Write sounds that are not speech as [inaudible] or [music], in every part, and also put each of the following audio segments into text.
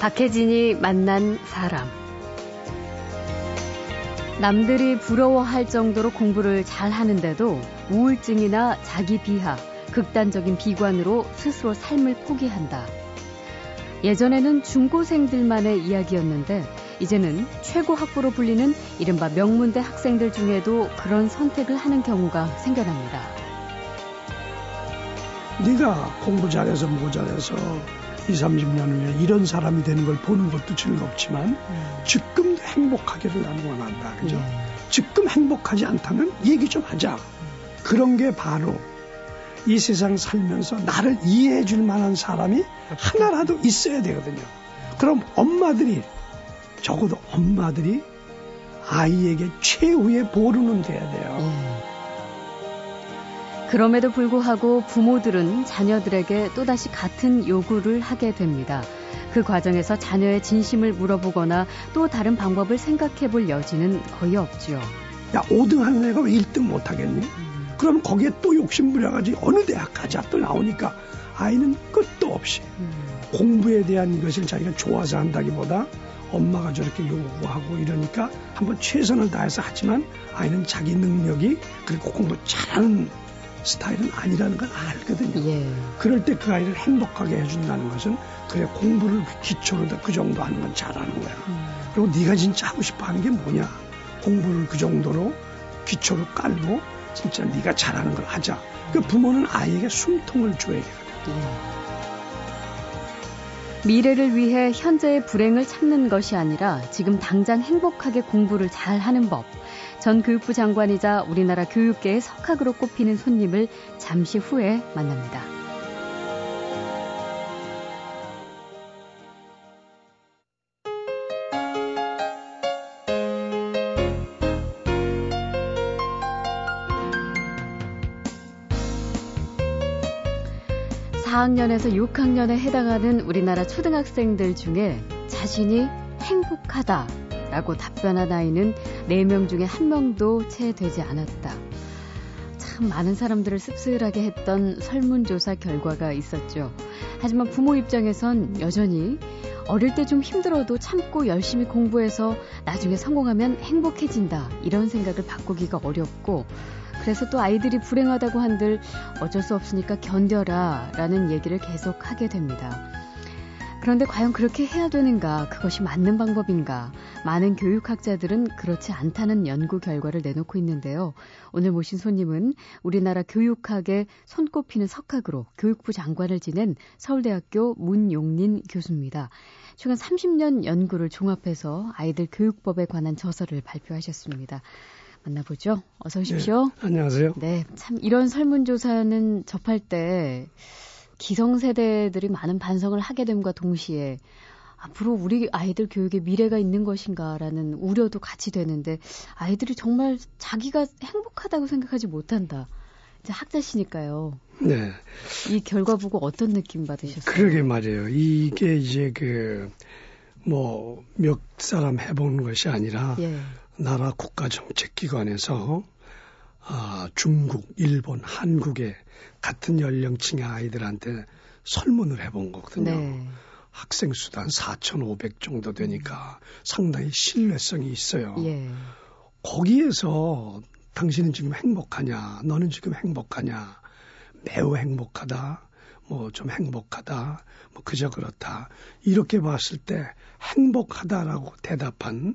박혜진이 만난 사람. 남들이 부러워할 정도로 공부를 잘 하는데도 우울증이나 자기 비하, 극단적인 비관으로 스스로 삶을 포기한다. 예전에는 중고생들만의 이야기였는데 이제는 최고 학부로 불리는 이른바 명문대 학생들 중에도 그런 선택을 하는 경우가 생겨납니다. 네가 공부 잘해서 뭐 잘해서 20, 30년 후에 이런 사람이 되는 걸 보는 것도 즐겁지만 음. 지금 행복하기를 나는 원한다. 그죠? 예. 지금 행복하지 않다면 얘기 좀 하자. 그런 게 바로 이 세상 살면서 나를 이해해 줄 만한 사람이 하나라도 있어야 되거든요. 그럼 엄마들이 적어도 엄마들이 아이에게 최후의 보루는 돼야 돼요. 예. 그럼에도 불구하고 부모들은 자녀들에게 또다시 같은 요구를 하게 됩니다. 그 과정에서 자녀의 진심을 물어보거나 또 다른 방법을 생각해 볼 여지는 거의 없지요. 야, 5등 하는 애가 왜 1등 못 하겠니? 음. 그럼 거기에 또 욕심 부려가지고 어느 대학 가자 또 나오니까 아이는 끝도 없이 음. 공부에 대한 것을 자기가 좋아서 한다기보다 엄마가 저렇게 요구하고 이러니까 한번 최선을 다해서 하지만 아이는 자기 능력이 그리고 공부 잘하는 스타일은 아니라는 걸 알거든요. 예. 그럴 때 그 아이를 행복하게 해준다는 것은 그래 공부를 기초로 그 정도 하는 건 잘하는 거야. 음. 그리고 네가 진짜 하고 싶어 하는 게 뭐냐? 공부를 그 정도로 기초로 깔고 진짜 네가 잘하는 걸 하자. 그 부모는 아이에게 숨통을 줘야 되거든. 예. 미래를 위해 현재의 불행을 참는 것이 아니라 지금 당장 행복하게 공부를 잘 하는 법. 전 교육부 장관이자 우리나라 교육계의 석학으로 꼽히는 손님을 잠시 후에 만납니다. 4학년에서 6학년에 해당하는 우리나라 초등학생들 중에 자신이 행복하다 라고 답변한 아이는 4명 중에 1명도 채 되지 않았다. 참 많은 사람들을 씁쓸하게 했던 설문조사 결과가 있었죠. 하지만 부모 입장에선 여전히 어릴 때 좀 힘들어도 참고 열심히 공부해서 나중에 성공하면 행복해진다. 이런 생각을 바꾸기가 어렵고 그래서 또 아이들이 불행하다고 한들 어쩔 수 없으니까 견뎌라 라는 얘기를 계속 하게 됩니다. 그런데 과연 그렇게 해야 되는가? 그것이 맞는 방법인가? 많은 교육학자들은 그렇지 않다는 연구 결과를 내놓고 있는데요. 오늘 모신 손님은 우리나라 교육학의 손꼽히는 석학으로 교육부 장관을 지낸 서울대학교 문용린 교수입니다. 최근 30년 연구를 종합해서 아이들 교육법에 관한 저서를 발표하셨습니다. 만나보죠. 어서 오십시오. 네, 안녕하세요. 네, 참 이런 설문조사는 접할 때 기성세대들이 많은 반성을 하게 됨과 동시에 앞으로 우리 아이들 교육에 미래가 있는 것인가라는 우려도 같이 되는데 아이들이 정말 자기가 행복하다고 생각하지 못한다. 이제 학자시니까요. 네. 이 결과 보고 어떤 느낌 받으셨어요? 그러게 말이에요. 이게 이제 그 뭐 몇 사람 해본 것이 아니라 예. 나라 국가 정책 기관에서 아, 중국, 일본, 한국의 같은 연령층의 아이들한테 설문을 해본 거거든요. 네. 학생 수단 4,500 정도 되니까 상당히 신뢰성이 있어요. 예. 거기에서 당신은 지금 행복하냐, 너는 지금 행복하냐, 매우 행복하다, 뭐 좀 행복하다, 뭐 그저 그렇다. 이렇게 봤을 때 행복하다라고 대답한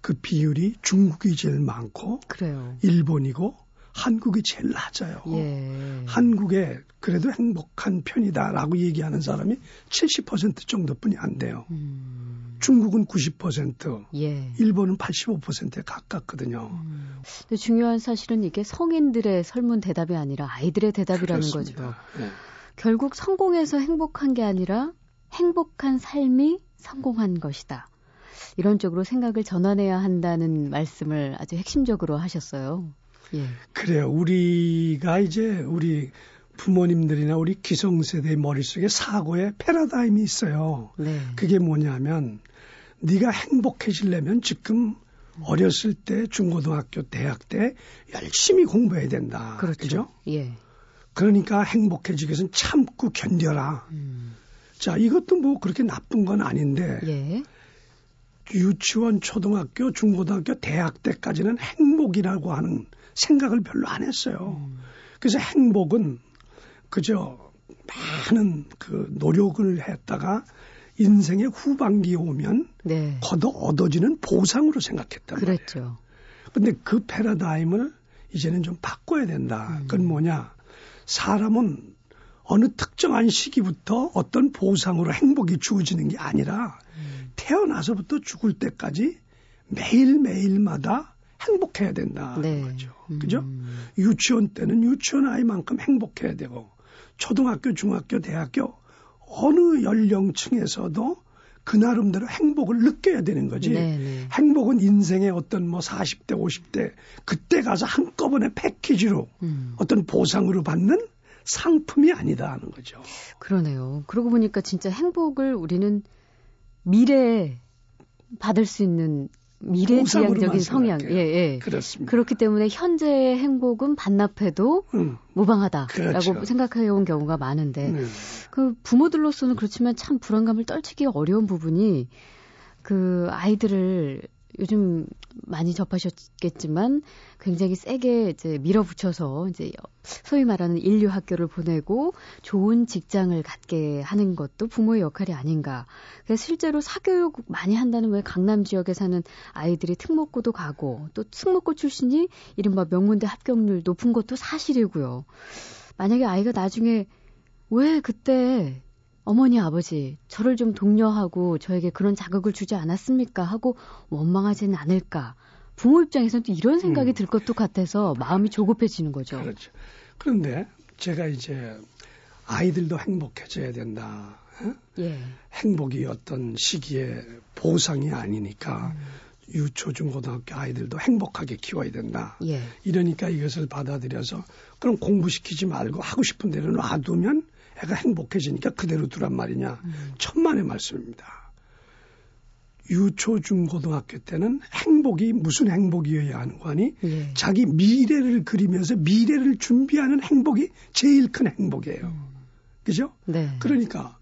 그 비율이 중국이 제일 많고 그래요. 일본이고 한국이 제일 낮아요. 예. 한국에 그래도 행복한 편이다라고 얘기하는 사람이 70% 정도뿐이 안 돼요. 음. 중국은 90%, 예. 일본은 85%에 가깝거든요. 음. 근데 중요한 사실은 이게 성인들의 설문 대답이 아니라 아이들의 대답이라는 그렇습니다. 거죠. 예. 결국 성공해서 행복한 게 아니라 행복한 삶이 성공한 것이다. 이런 쪽으로 생각을 전환해야 한다는 말씀을 아주 핵심적으로 하셨어요. 예. 그래요. 우리가 이제 우리 부모님들이나 우리 기성세대의 머릿속에 사고의 패러다임이 있어요. 네. 그게 뭐냐면 네가 행복해지려면 지금 어렸을 때 중고등학교 대학 때 열심히 공부해야 된다. 그렇죠. 그죠? 예. 그러니까 행복해지기 위해서는 참고 견뎌라. 음. 자, 이것도 뭐 그렇게 나쁜 건 아닌데. 예. 유치원, 초등학교, 중고등학교, 대학 때까지는 행복이라고 하는 생각을 별로 안 했어요. 음. 그래서 행복은 그저 많은 그 노력을 했다가 인생의 후반기에 오면 네. 거둬 얻어지는 보상으로 생각했단. 말이에요. 근데 그 패러다임을 이제는 좀 바꿔야 된다. 음. 그건 뭐냐? 사람은 어느 특정한 시기부터 어떤 보상으로 행복이 주어지는 게 아니라 음. 태어나서부터 죽을 때까지 매일매일마다 행복해야 된다는 네. 거죠. 그죠? 음. 유치원 때는 유치원 아이만큼 행복해야 되고 초등학교, 중학교, 대학교 어느 연령층에서도 그 나름대로 행복을 느껴야 되는 거지. 네네. 네. 행복은 인생의 어떤 뭐 40대, 50대 그때 가서 한꺼번에 패키지로 음. 어떤 보상으로 받는 상품이 아니다 하는 거죠. 그러네요. 그러고 보니까 진짜 행복을 우리는 미래에 받을 수 있는 미래지향적인 성향. 예, 예. 그렇습니다. 그렇기 때문에 현재의 행복은 반납해도 음. 무방하다라고 그렇죠. 생각해 온 경우가 많은데 네. 그 부모들로서는 그렇지만 참 불안감을 떨치기 어려운 부분이 그 아이들을 요즘 많이 접하셨겠지만 굉장히 세게 이제 밀어붙여서 이제 소위 말하는 인류 학교를 보내고 좋은 직장을 갖게 하는 것도 부모의 역할이 아닌가. 그래서 실제로 사교육 많이 한다는 왜 강남 지역에 사는 아이들이 특목고도 가고 또 특목고 출신이 이른바 명문대 합격률 높은 것도 사실이고요. 만약에 아이가 나중에 왜 그때 어머니, 아버지, 저를 좀 독려하고 저에게 그런 자극을 주지 않았습니까? 하고 원망하지는 않을까. 부모 입장에서는 또 이런 생각이 음. 들 것도 같아서 마음이 조급해지는 거죠. 그렇죠. 그런데 제가 이제 아이들도 행복해져야 된다. 어? 예. 행복이 어떤 시기에 보상이 아니니까 음. 유초 중고등학교 아이들도 행복하게 키워야 된다. 예. 이러니까 이것을 받아들여서 그럼 공부시키지 말고 하고 싶은 대로 놔두면 애가 행복해지니까 그대로 두란 말이냐. 음. 천만의 말씀입니다. 유초 중고등학교 때는 행복이 무슨 행복이어야 하는 거 아니? 예. 자기 미래를 그리면서 미래를 준비하는 행복이 제일 큰 행복이에요. 음. 그죠? 네. 그러니까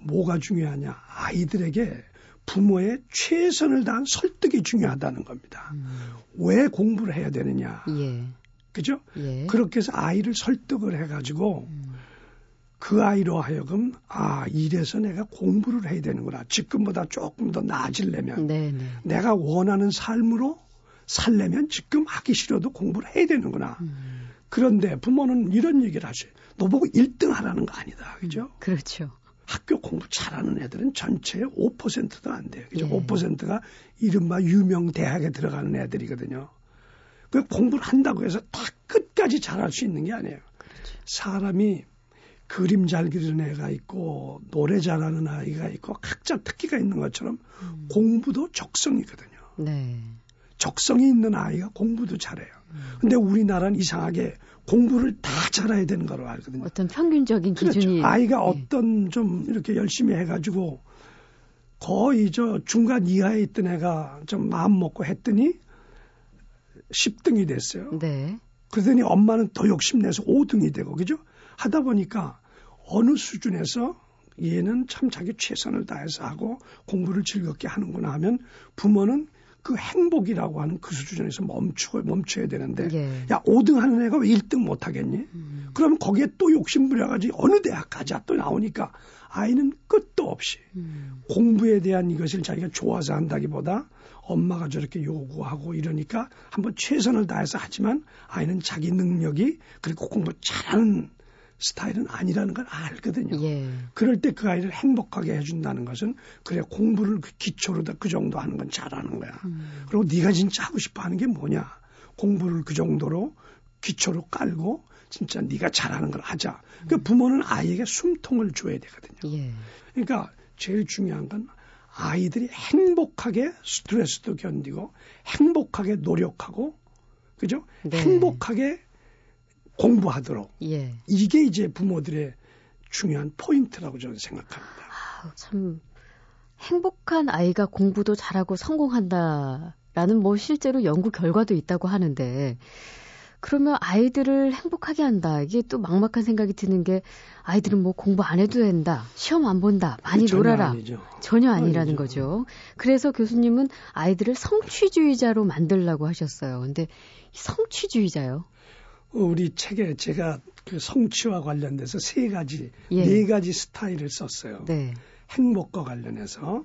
뭐가 중요하냐? 아이들에게 부모의 최선을 다한 설득이 중요하다는 겁니다. 음. 왜 공부를 해야 되느냐? 예. 그죠? 예. 그렇게 해서 아이를 설득을 해가지고 음. 그 아이로 하여금 아 이래서 내가 공부를 해야 되는구나 지금보다 조금 더 나아지려면 네네. 네. 내가 원하는 삶으로 살려면 지금 하기 싫어도 공부를 해야 되는구나 음. 그런데 부모는 이런 얘기를 하셔요 너 보고 1등 하라는 거 아니다 그죠 음, 그렇죠 학교 공부 잘하는 애들은 전체의 5%도 안 돼요 그죠 예. 5%가 이른바 유명 대학에 들어가는 애들이거든요 그 공부를 한다고 해서 다 끝까지 잘할 수 있는 게 아니에요 그렇죠. 사람이 그림 잘 그리는 애가 있고 노래 잘하는 아이가 있고 각자 특기가 있는 것처럼 음. 공부도 적성이거든요. 네. 적성이 있는 아이가 공부도 잘해요. 음. 근데 우리나라는 이상하게 공부를 다 잘해야 되는 거로 알거든요. 어떤 평균적인 그렇죠. 기준이 아이가 네. 어떤 좀 이렇게 열심히 해가지고 거의 저 중간 이하에 있던 애가 좀 마음 먹고 했더니 10등이 됐어요. 네. 그러더니 엄마는 더 욕심내서 5등이 되고 그죠? 하다 보니까 어느 수준에서 얘는 참 자기 최선을 다해서 하고 공부를 즐겁게 하는구나 하면 부모는 그 행복이라고 하는 그 수준에서 멈추고 멈춰야 되는데 예. 야 5등 하는 애가 왜 1등 못 하겠니? 음. 그러면 거기에 또 욕심 부려 가지고 어느 대학 가자 또 나오니까 아이는 끝도 없이 음. 공부에 대한 이것을 자기가 좋아서 한다기보다 엄마가 저렇게 요구하고 이러니까 한번 최선을 다해서 하지만 아이는 자기 능력이 그리고 공부 잘하는 스타일은 아니라는 걸 알거든요. 예. 그럴 때 그 아이를 행복하게 해준다는 것은 그래 공부를 그 기초로 그 정도 하는 건 잘하는 거야. 음. 그리고 네가 진짜 하고 싶어 하는 게 뭐냐? 공부를 그 정도로 기초로 깔고 진짜 네가 잘하는 걸 하자. 그 음. 그 부모는 아이에게 숨통을 줘야 되거든요. 예. 그러니까 제일 중요한 건 아이들이 행복하게 스트레스도 견디고 행복하게 노력하고 그죠? 네. 행복하게 공부하도록. 예. 이게 이제 부모들의 중요한 포인트라고 저는 생각합니다. 아, 참 행복한 아이가 공부도 잘하고 성공한다라는 뭐 실제로 연구 결과도 있다고 하는데 그러면 아이들을 행복하게 한다. 이게 또 막막한 생각이 드는 게 아이들은 뭐 공부 안 해도 된다. 시험 안 본다. 많이 전혀 놀아라. 아니죠. 전혀 아니라는 아니죠. 거죠. 그래서 교수님은 아이들을 성취주의자로 만들라고 하셨어요. 근데 성취주의자요? 어, 우리 책에 제가 그 성취와 관련돼서 세 가지, 예. 네 가지 스타일을 썼어요. 네. 행복과 관련해서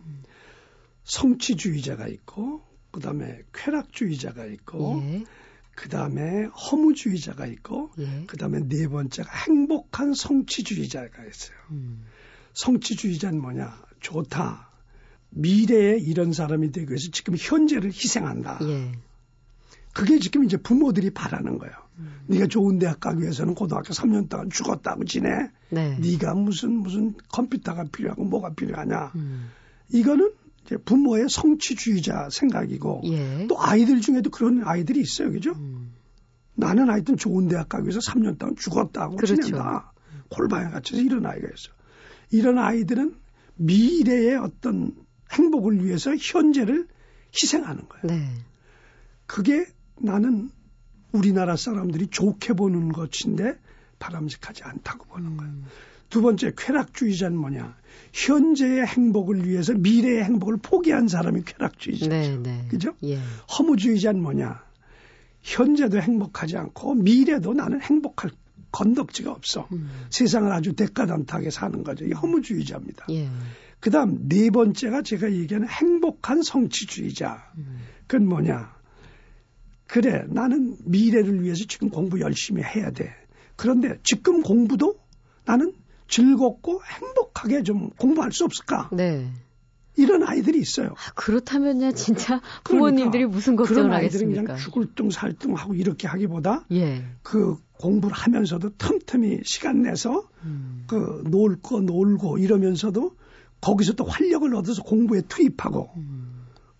성취주의자가 있고, 그 다음에 쾌락주의자가 있고, 예. 그 다음에 허무주의자가 있고, 예. 그 다음에 네 번째가 행복한 성취주의자가 있어요. 음. 성취주의자는 뭐냐? 좋다. 미래에 이런 사람이 되기 위해서 지금 현재를 희생한다. 예. 그게 지금 이제 부모들이 바라는 거예요. 네가 좋은 대학 가기 위해서는 고등학교 3년 동안 죽었다고 지내. 네. 네가 무슨 무슨 컴퓨터가 필요하고 뭐가 필요하냐. 음. 이거는 이제 부모의 성취주의자 생각이고 예. 또 아이들 중에도 그런 아이들이 있어요. 그죠? 음. 나는 하여튼 좋은 대학 가기 위해서 3년 동안 죽었다고 그렇죠. 지낸다. 골방에 갇혀서 이런 아이가 있어. 이런 아이들은 미래의 어떤 행복을 위해서 현재를 희생하는 거예요. 네. 그게 나는 우리나라 사람들이 좋게 보는 것인데 바람직하지 않다고 보는 거예요. 음. 두 번째 쾌락주의자는 뭐냐? 현재의 행복을 위해서 미래의 행복을 포기한 사람이 쾌락주의자죠. 네, 네. 그죠? 예. 허무주의자는 뭐냐? 현재도 행복하지 않고 미래도 나는 행복할 건덕지가 없어. 음. 세상을 아주 대가담하게 사는 거죠. 이 허무주의자입니다. 예. 그 다음 네 번째가 제가 얘기하는 행복한 성취주의자. 음. 그건 뭐냐? 그래, 나는 미래를 위해서 지금 공부 열심히 해야 돼. 그런데 지금 공부도 나는 즐겁고 행복하게 좀 공부할 수 없을까? 네. 이런 아이들이 있어요. 아, 그렇다면요, 진짜 그러니까 부모님들이 무슨 그런 걱정을 아이들은 하겠습니까? 그냥 죽을 둥 살둥 하고 이렇게 하기보다 예. 그 공부를 하면서도 틈틈이 시간 내서 음. 그 놀 거 놀고 이러면서도 거기서 또 활력을 얻어서 공부에 투입하고 음.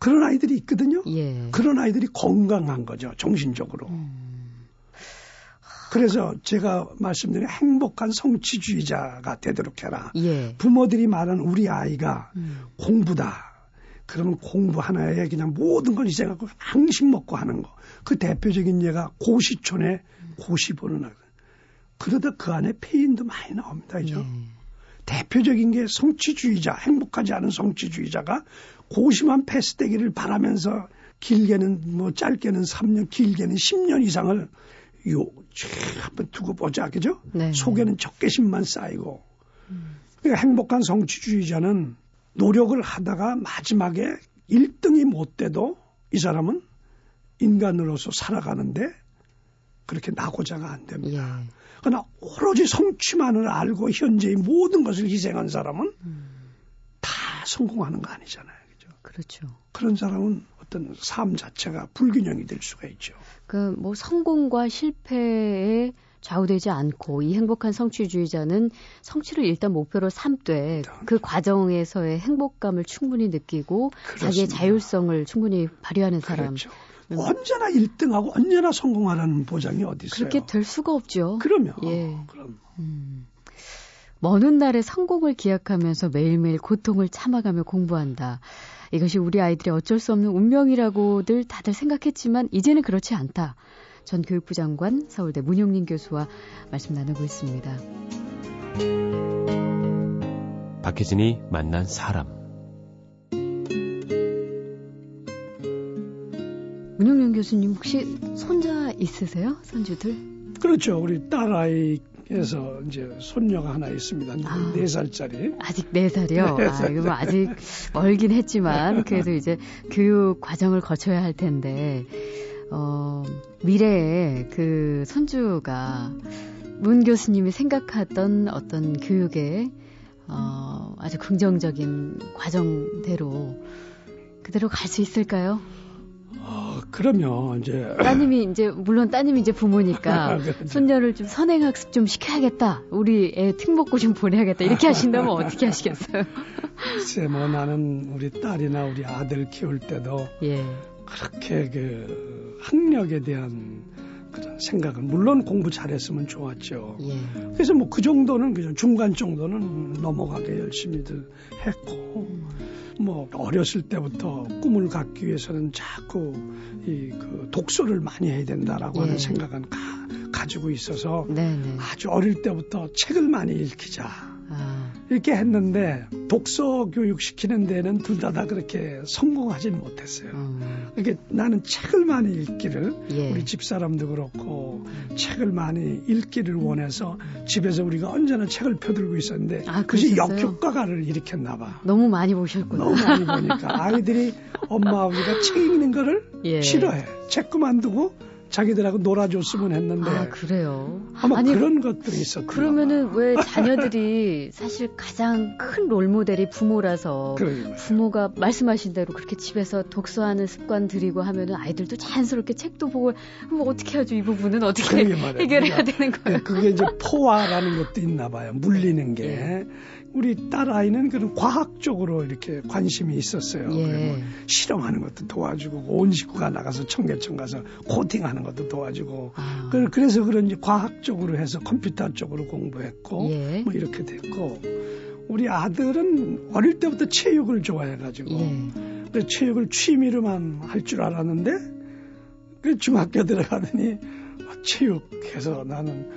그런 아이들이 있거든요. 예. 그런 아이들이 건강한 거죠, 정신적으로. 음. 그래서 제가 말씀드린 행복한 성취주의자가 되도록 해라. 예. 부모들이 말하는 우리 아이가 음. 공부다. 그러면 공부 하나에 그냥 모든 걸 희생하고 항식 먹고 하는 거. 그 대표적인 예가 고시촌에 고시 보는 아이. 그러다 그 안에 폐인도 많이 나옵니다. 그죠? 예. 대표적인 게 성취주의자, 행복하지 않은 성취주의자가 고시만 패스되기를 바라면서 길게는 뭐 짧게는 3년, 길게는 10년 이상을 요, 촤, 한번 두고 보자. 그죠? 네. 속에는 적개심만 쌓이고. 그러니까 행복한 성취주의자는 노력을 하다가 마지막에 1등이 못 돼도 이 사람은 인간으로서 살아가는데 그렇게 낙오자가 안 됩니다. 예. 그러나 오로지 성취만을 알고 현재의 모든 것을 희생한 사람은 다 성공하는 거 아니잖아요. 그죠? 그렇죠. 그런 사람은 어떤 삶 자체가 불균형이 될 수가 있죠. 그 뭐 성공과 실패에 좌우되지 않고 이 행복한 성취주의자는 성취를 일단 목표로 삼되 그 과정에서의 행복감을 충분히 느끼고 자기의 그렇습니다. 자율성을 충분히 발휘하는 사람. 그렇죠. 언제나 1등하고 언제나 성공하라는 보장이 어디 있어요? 그렇게 될 수가 없죠. 그러면 예. 그럼 음. 먼 훗날의 성공을 기약하면서 매일매일 고통을 참아가며 공부한다. 이것이 우리 아이들의 어쩔 수 없는 운명이라고들 다들 생각했지만 이제는 그렇지 않다. 전 교육부 장관 서울대 문용린 교수와 말씀 나누고 있습니다. 박혜진이 만난 사람. 문용린 교수님 혹시 손자 있으세요? 손주들? 그렇죠. 우리 딸아이에서 이제 손녀가 하나 있습니다. 아. 네 살짜리. 아직 네살이요 네 아, 살. 이거 뭐 아직 멀긴 했지만 그래도 이제 교육 과정을 거쳐야 할 텐데 어, 미래에 그 손주가 문 교수님이 생각하던 어떤 교육의 어, 아주 긍정적인 과정대로 그대로 갈 수 있을까요? 어, 그러면 이제 따님이 이제 물론 따님이 이제 부모니까 [laughs] 그렇죠. 손녀를 좀 선행 학습 좀 시켜야겠다. 우리 애 특목고 좀 보내야겠다. 이렇게 하신다면 [laughs] 어떻게 하시겠어요? 글쎄 뭐 나는 우리 딸이나 우리 아들 키울 때도 예. 그렇게 그 학력에 대한 그런 생각은 물론 공부 잘했으면 좋았죠. 예. 그래서 뭐 그 정도는 그냥 중간 정도는 넘어가게 열심히들 했고 뭐 어렸을 때부터 꿈을 갖기 위해서는 자꾸 이 그 독서를 많이 해야 된다라고 예. 하는 생각은 가, 가지고 있어서 네네. 아주 어릴 때부터 책을 많이 읽히자. 아. 이렇게 했는데 독서 교육 시키는 데는 둘 다 다 그렇게 성공하지는 못했어요. 음. 이게 나는 책을 많이 읽기를 예. 우리 집 사람도 그렇고 음. 책을 많이 읽기를 원해서 집에서 우리가 언제나 책을 펴들고 있었는데 아, 그것이 역효과를 일으켰나 봐. 너무 많이 보셨구나. 너무 많이 [laughs] 보니까 아이들이 엄마 아버지가 책 읽는 거를 예. 싫어해. 책 그만두고 자기들하고 놀아줬으면 했는데. 아, 그래요? 아마 아니, 그런 것들이 있었던 그러면은 왜 자녀들이 사실 가장 큰 롤모델이 부모라서 부모가 말씀하신 대로 그렇게 집에서 독서하는 습관 들이고 하면은 아이들도 자연스럽게 책도 보고 뭐 어떻게 하죠? 이 부분은 어떻게 [laughs] 해결해야 되는 거예요? 그게 이제 포화라는 것도 있나 봐요. 물리는 게. 네. 우리 딸 아이는 그런 과학적으로 이렇게 관심이 있었어요. 예. 뭐 실험하는 것도 도와주고 온 식구가 나가서 청계천 가서 코팅하는 것도 도와주고 아. 그래서 그런지 과학적으로 해서 컴퓨터 쪽으로 공부했고 예. 뭐 이렇게 됐고 우리 아들은 어릴 때부터 체육을 좋아해가지고 예. 체육을 취미로만 할 줄 알았는데 그 중학교 들어가더니 체육해서 나는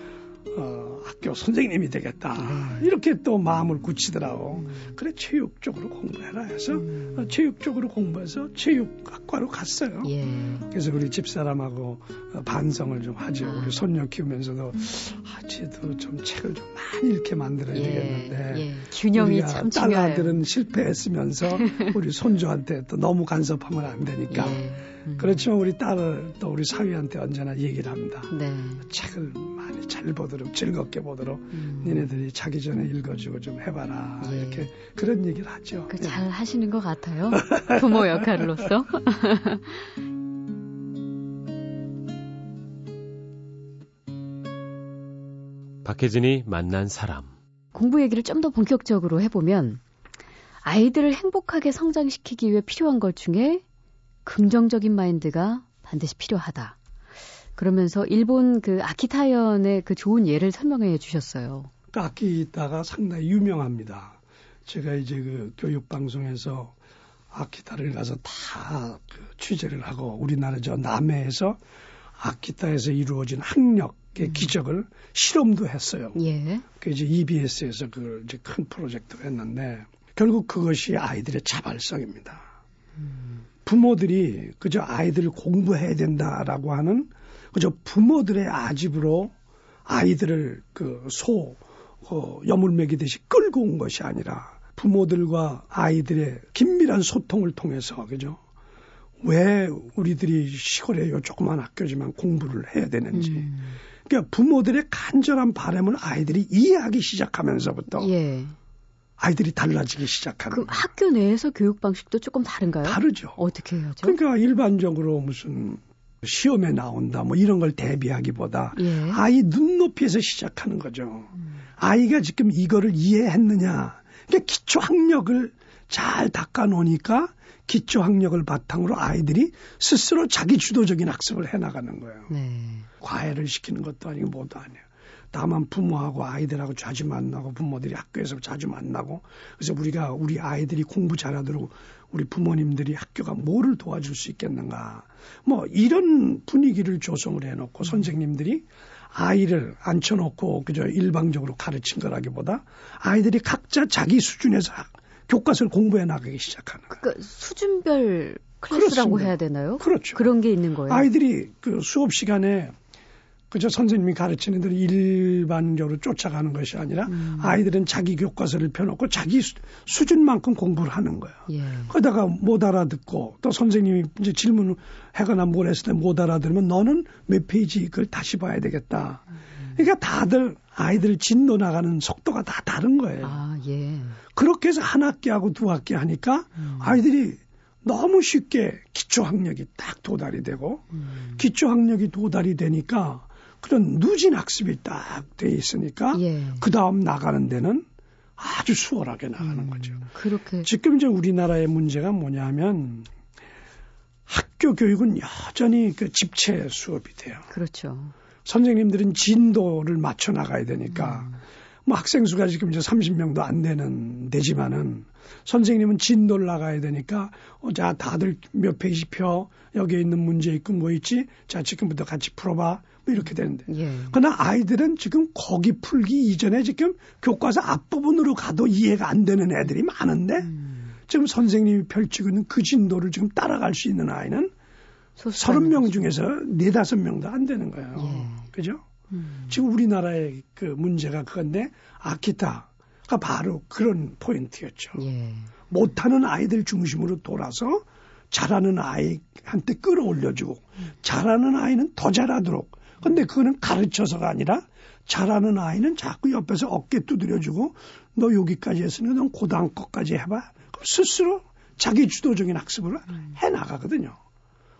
어, 학교 선생님이 되겠다. 네. 이렇게 또 마음을 굳히더라고. 음. 그래, 체육 쪽으로 공부해라 해서 음. 어, 체육 쪽으로 공부해서 체육학과로 갔어요. 예. 그래서 우리 집사람하고 어, 반성을 좀 하죠. 아. 우리 손녀 키우면서도 아, 쟤도 좀 책을 좀 많이 이렇게 만들어야 예. 되겠는데. 예. 균형이 참 중요해요. 딸아들은 실패했으면서 [laughs] 우리 손주한테 또 너무 간섭하면 안 되니까. 예. 음. 그렇지만 우리 딸을 또 우리 사위한테 언제나 얘기를 합니다. 네. 책을 많이 잘 보도록 즐겁게 보도록 음. 니네들이 자기 전에 읽어주고 좀 해봐라 예. 이렇게 그런 얘기를 하죠. 그 잘 하시는 것 같아요. [laughs] 부모 역할로서. [laughs] 박혜진이 만난 사람. 공부 얘기를 좀 더 본격적으로 해보면 아이들을 행복하게 성장시키기 위해 필요한 것 중에 긍정적인 마인드가 반드시 필요하다. 그러면서 일본 그 아키타연의 그 좋은 예를 설명해 주셨어요. 그 아키타가 상당히 유명합니다. 제가 이제 그 교육 방송에서 아키타를 가서 다 그 취재를 하고 우리나라 저 남해에서 아키타에서 이루어진 학력의 음. 기적을 실험도 했어요. 예. 그 이제 EBS에서 그걸 이제 큰 프로젝트를 했는데 결국 그것이 아이들의 자발성입니다. 음. 부모들이 그저 아이들을 공부해야 된다라고 하는 그저 부모들의 아집으로 아이들을 그소 어, 여물 먹이듯이 끌고 온 것이 아니라 부모들과 아이들의 긴밀한 소통을 통해서 그죠? 왜 우리들이 시골에 요 조그만 학교지만 공부를 해야 되는지. 음. 그러니까 부모들의 간절한 바람을 아이들이 이해하기 시작하면서부터 예. 아이들이 달라지기 시작하는. 그 학교 내에서 교육 방식도 조금 다른가요? 다르죠. 어떻게 해야죠? 그러니까 일반적으로 무슨 시험에 나온다 뭐 이런 걸 대비하기보다 예. 아이 눈높이에서 시작하는 거죠. 음. 아이가 지금 이거를 이해했느냐. 그러니까 기초 학력을 잘 닦아 놓으니까 기초 학력을 바탕으로 아이들이 스스로 자기 주도적인 학습을 해 나가는 거예요. 네. 과외를 시키는 것도 아니고 뭐도 아니에요. 다만 부모하고 아이들하고 자주 만나고 부모들이 학교에서 자주 만나고 그래서 우리가 우리 아이들이 공부 잘하도록 우리 부모님들이 학교가 뭐를 도와줄 수 있겠는가 뭐 이런 분위기를 조성을 해놓고 선생님들이 아이를 앉혀놓고 그저 일방적으로 가르친 거라기보다 아이들이 각자 자기 수준에서 교과서를 공부해 나가기 시작하는 거예요. 그러니까 수준별 클래스라고 그렇습니다. 해야 되나요? 그렇죠. 그런 게 있는 거예요. 아이들이 그 수업 시간에 그저 선생님이 가르치는 대로 일반적으로 쫓아가는 것이 아니라 음. 아이들은 자기 교과서를 펴놓고 자기 수, 준만큼 공부를 하는 거예요. 예. 그러다가 못 알아듣고 또 선생님이 이제 질문을 하거나 뭘 했을 때 못 알아들으면 너는 몇 페이지 그걸 다시 봐야 되겠다. 음. 그러니까 다들 아이들 진도 나가는 속도가 다 다른 거예요. 아, 예. 그렇게 해서 한 학기하고 두 학기 하니까 음. 아이들이 너무 쉽게 기초 학력이 딱 도달이 되고 음. 기초 학력이 도달이 되니까 그런 누진 학습이 딱 돼 있으니까 예. 그 다음 나가는 데는 아주 수월하게 나가는 음, 거죠. 그렇게 지금 이제 우리나라의 문제가 뭐냐면 학교 교육은 여전히 그 집체 수업이 돼요. 그렇죠. 선생님들은 진도를 맞춰 나가야 되니까 음. 뭐 학생 수가 지금 이제 30명도 안 되는 되지만은 선생님은 진도를 나가야 되니까 어, 자 다들 몇 페이지 펴 여기에 있는 문제 있고 뭐 있지 자 지금부터 같이 풀어봐 뭐 이렇게 되는데 예. 그러나 아이들은 지금 거기 풀기 이전에 지금 교과서 앞부분으로 가도 이해가 안 되는 애들이 많은데 음. 지금 선생님이 펼치고 있는 그 진도를 지금 따라갈 수 있는 아이는 30명 중에서 4, 5명도 안 되는 거예요. 예. 그죠? 음. 지금 우리나라의 그 문제가 그건데 아키타가 바로 그런 포인트였죠. 예. 못하는 아이들 중심으로 돌아서 잘하는 아이한테 끌어올려주고 음. 잘하는 아이는 더 잘하도록. 근데 그거는 가르쳐서가 아니라 잘하는 아이는 자꾸 옆에서 어깨 두드려주고 너 여기까지 했으니까 넌 고등학교까지 거까지 해봐. 그럼 스스로 자기 주도적인 학습을 음. 해 나가거든요.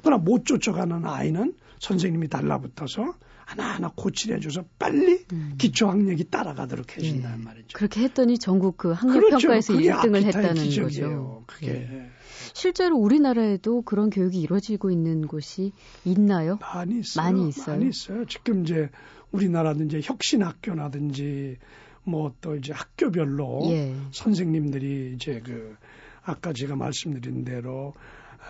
그러나 못 쫓아가는 아이는 선생님이 달라붙어서 하나하나 고치해줘서 빨리 음. 기초 학력이 따라가도록 해준다는 예. 말이죠. 그렇게 했더니 전국 그 학력평가에서 그렇죠. 1등을 했다는 기적이에요. 거죠. 그게. 예. 실제로 우리나라에도 그런 교육이 이루어지고 있는 곳이 있나요? 많이 있어요. 많이 있어요. 많이 있어요. 지금 이제 우리나라도 이제 혁신학교라든지 뭐 또 이제 학교별로 예. 선생님들이 이제 그 아까 제가 말씀드린 대로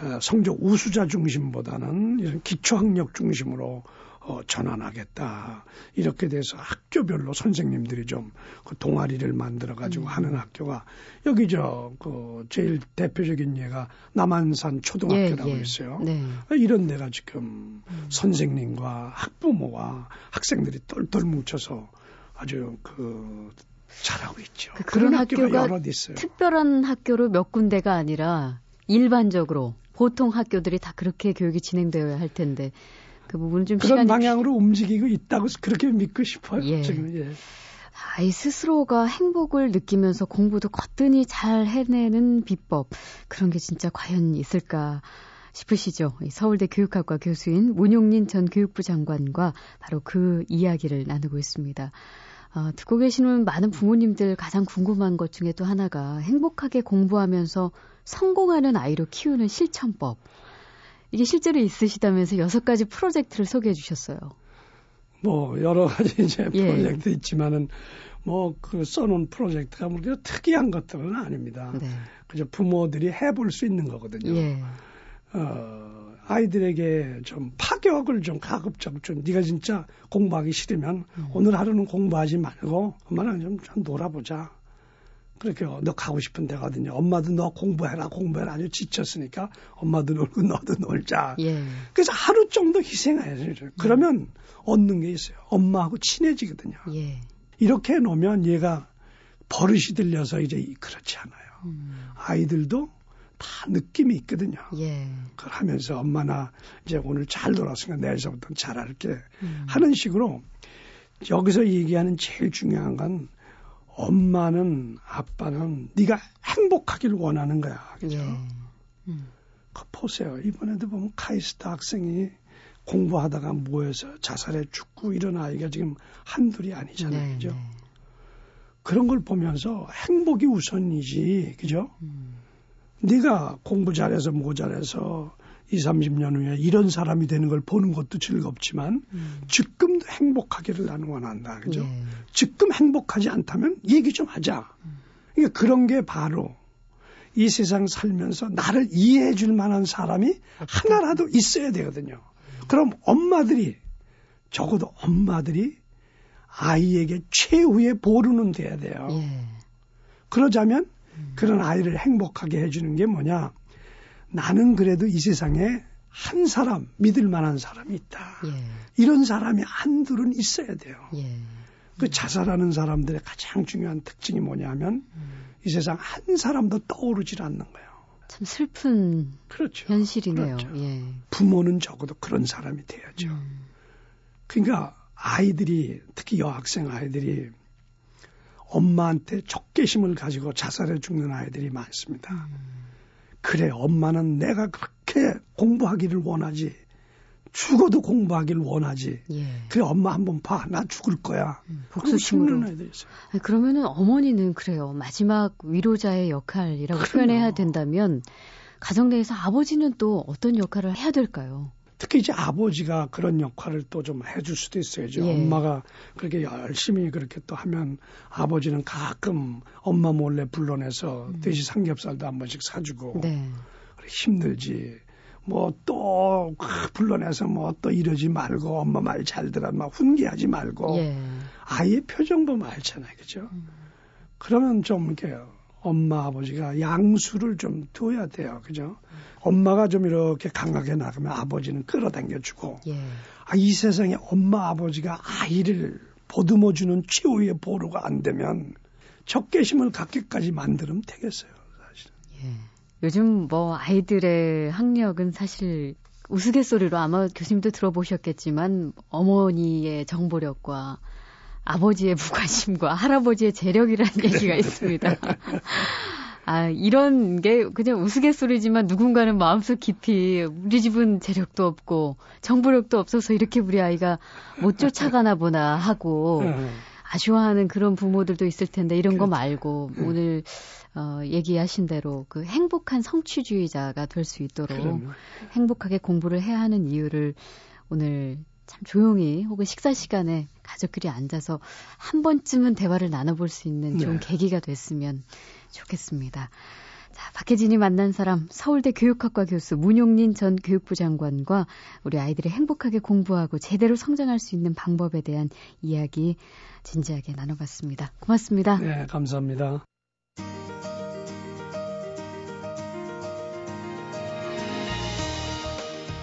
어, 성적 우수자 중심보다는 이런 기초학력 중심으로 어, 전환하겠다. 이렇게 돼서 학교별로 선생님들이 좀 그 동아리를 만들어 가지고 음. 하는 학교가 여기 저그 제일 대표적인 예가 남한산 초등학교라고 예, 예. 있어요. 네. 이런 데가 지금 음. 선생님과 학부모와 학생들이 똘똘 뭉쳐서 아주 그 잘하고 있죠. 그 그런, 그런 학교가, 여러 있어요. 특별한 학교로 몇 군데가 아니라 일반적으로 보통 학교들이 다 그렇게 교육이 진행되어야 할 텐데 그 부분 좀 그런 방향으로 피... 움직이고 있다고 그렇게 믿고 싶어요. 예. 지금 예. 아이 스스로가 행복을 느끼면서 공부도 거뜬히 잘 해내는 비법 그런 게 진짜 과연 있을까 싶으시죠? 서울대 교육학과 교수인 문용린 전 교육부 장관과 바로 그 이야기를 나누고 있습니다. 어, 듣고 계시는 많은 부모님들 가장 궁금한 것 중에 또 하나가 행복하게 공부하면서 성공하는 아이로 키우는 실천법. 이게 실제로 있으시다면서 여섯 가지 프로젝트를 소개해 주셨어요. 뭐 여러 가지 [laughs] 이제 예. 프로젝트 있지만은 뭐 그 써놓은 프로젝트가 뭐 특이한 것들은 아닙니다. 네. 그저 부모들이 해볼 수 있는 거거든요. 예. 어, 아이들에게 좀 파격을 좀 가급적 좀 네가 진짜 공부하기 싫으면 음. 오늘 하루는 공부하지 말고 엄마랑 좀, 좀 놀아보자. 그렇게 너 가고 싶은 데 가거든요. 엄마도 너 공부해라, 공부해라. 아주 지쳤으니까 엄마도 놀고 너도 놀자. 예. 그래서 하루 정도 희생해야죠. 그러면 음. 얻는 게 있어요. 엄마하고 친해지거든요. 예. 이렇게 해놓으면 얘가 버릇이 들려서 이제 그렇지 않아요. 음. 아이들도 다 느낌이 있거든요. 예. 그걸 하면서 엄마나 이제 오늘 잘 놀았으니까 내일서부터 잘할게 음. 하는 식으로 여기서 얘기하는 제일 중요한 건 엄마는 아빠는 네가 행복하길 원하는 거야. 그죠? 예. 음. 그 보세요. 이번에도 보면 카이스트 학생이 공부하다가 모여서 자살해 죽고 이런 아이가 지금 한둘이 아니잖아요. 네, 그죠? 네. 그런 걸 보면서 행복이 우선이지. 그죠? 음. 네가 공부 잘해서 뭐 잘해서 2, 30년 후에 이런 사람이 되는 걸 보는 것도 즐겁지만 음. 지금도 행복하기를 나는 원한다. 그죠? 예. 지금 행복하지 않다면 얘기 좀 하자. 음. 그러니까 그런 게 바로 이 세상 살면서 나를 이해해 줄 만한 사람이 하나라도 있어야 되거든요. 그럼 엄마들이 적어도 엄마들이 아이에게 최후의 보루는 돼야 돼요. 예. 그러자면 음. 그런 아이를 행복하게 해주는 게 뭐냐? 나는 그래도 이 세상에 한 사람 믿을 만한 사람이 있다. 예. 이런 사람이 한둘은 있어야 돼요. 예. 그 자살하는 사람들의 가장 중요한 특징이 뭐냐면 음. 이 세상 한 사람도 떠오르질 않는 거예요. 참 슬픈 그렇죠. 현실이네요. 그렇죠. 예. 부모는 적어도 그런 사람이 돼야죠. 음. 그러니까 아이들이 특히 여학생 아이들이 엄마한테 적개심을 가지고 자살해 죽는 아이들이 많습니다. 음. 그래, 엄마는 내가 그렇게 공부하기를 원하지. 죽어도 공부하기를 원하지. 예. 그래, 엄마 한번 봐. 나 죽을 거야. 음, 복수심으로. 애들이 있어요. 그러면은 어머니는 그래요. 마지막 위로자의 역할이라고 그럼요. 표현해야 된다면 가정 내에서 아버지는 또 어떤 역할을 해야 될까요? 특히 이제 아버지가 그런 역할을 또 좀 해줄 수도 있어요. 예. 엄마가 그렇게 열심히 그렇게 또 하면 아버지는 가끔 엄마 몰래 불러내서 음. 돼지 삼겹살도 한 번씩 사주고 네. 힘들지. 뭐또 불러내서 뭐 또 이러지 말고 엄마 말 잘 들어 막 훈계하지 말고 예. 아이의 표정 보면 알잖아요, 그죠? 음. 그러면 좀 이렇게 엄마 아버지가 양수를 좀 둬야 돼요, 그죠? 음. 엄마가 좀 이렇게 강하게 나가면 아버지는 끌어당겨주고 예. 아, 이 세상에 엄마 아버지가 아이를 보듬어주는 최후의 보루가 안 되면 적개심을 갖기까지 만들면 되겠어요, 사실은. 예. 요즘 뭐 아이들의 학력은 사실 우스갯소리로 아마 교수님도 들어보셨겠지만 어머니의 정보력과 아버지의 무관심과 할아버지의 재력이라는 얘기가 있습니다. [laughs] 아, 이런 게 그냥 우스갯소리지만 누군가는 마음속 깊이 우리 집은 재력도 없고 정보력도 없어서 이렇게 우리 아이가 못 쫓아가나 보나 하고 네. 아쉬워하는 그런 부모들도 있을 텐데 이런 거 그렇죠. 말고 네. 오늘 어, 얘기하신 대로 그 행복한 성취주의자가 될 수 있도록. 행복하게 공부를 해야 하는 이유를 오늘 참 조용히 혹은 식사 시간에 가족끼리 앉아서 한 번쯤은 대화를 나눠볼 수 있는 좋은 네. 계기가 됐으면 좋겠습니다. 자, 박혜진이 만난 사람 서울대 교육학과 교수 문용린 전 교육부 장관과 우리 아이들이 행복하게 공부하고 제대로 성장할 수 있는 방법에 대한 이야기 진지하게 나눠봤습니다. 고맙습니다. 네, 감사합니다.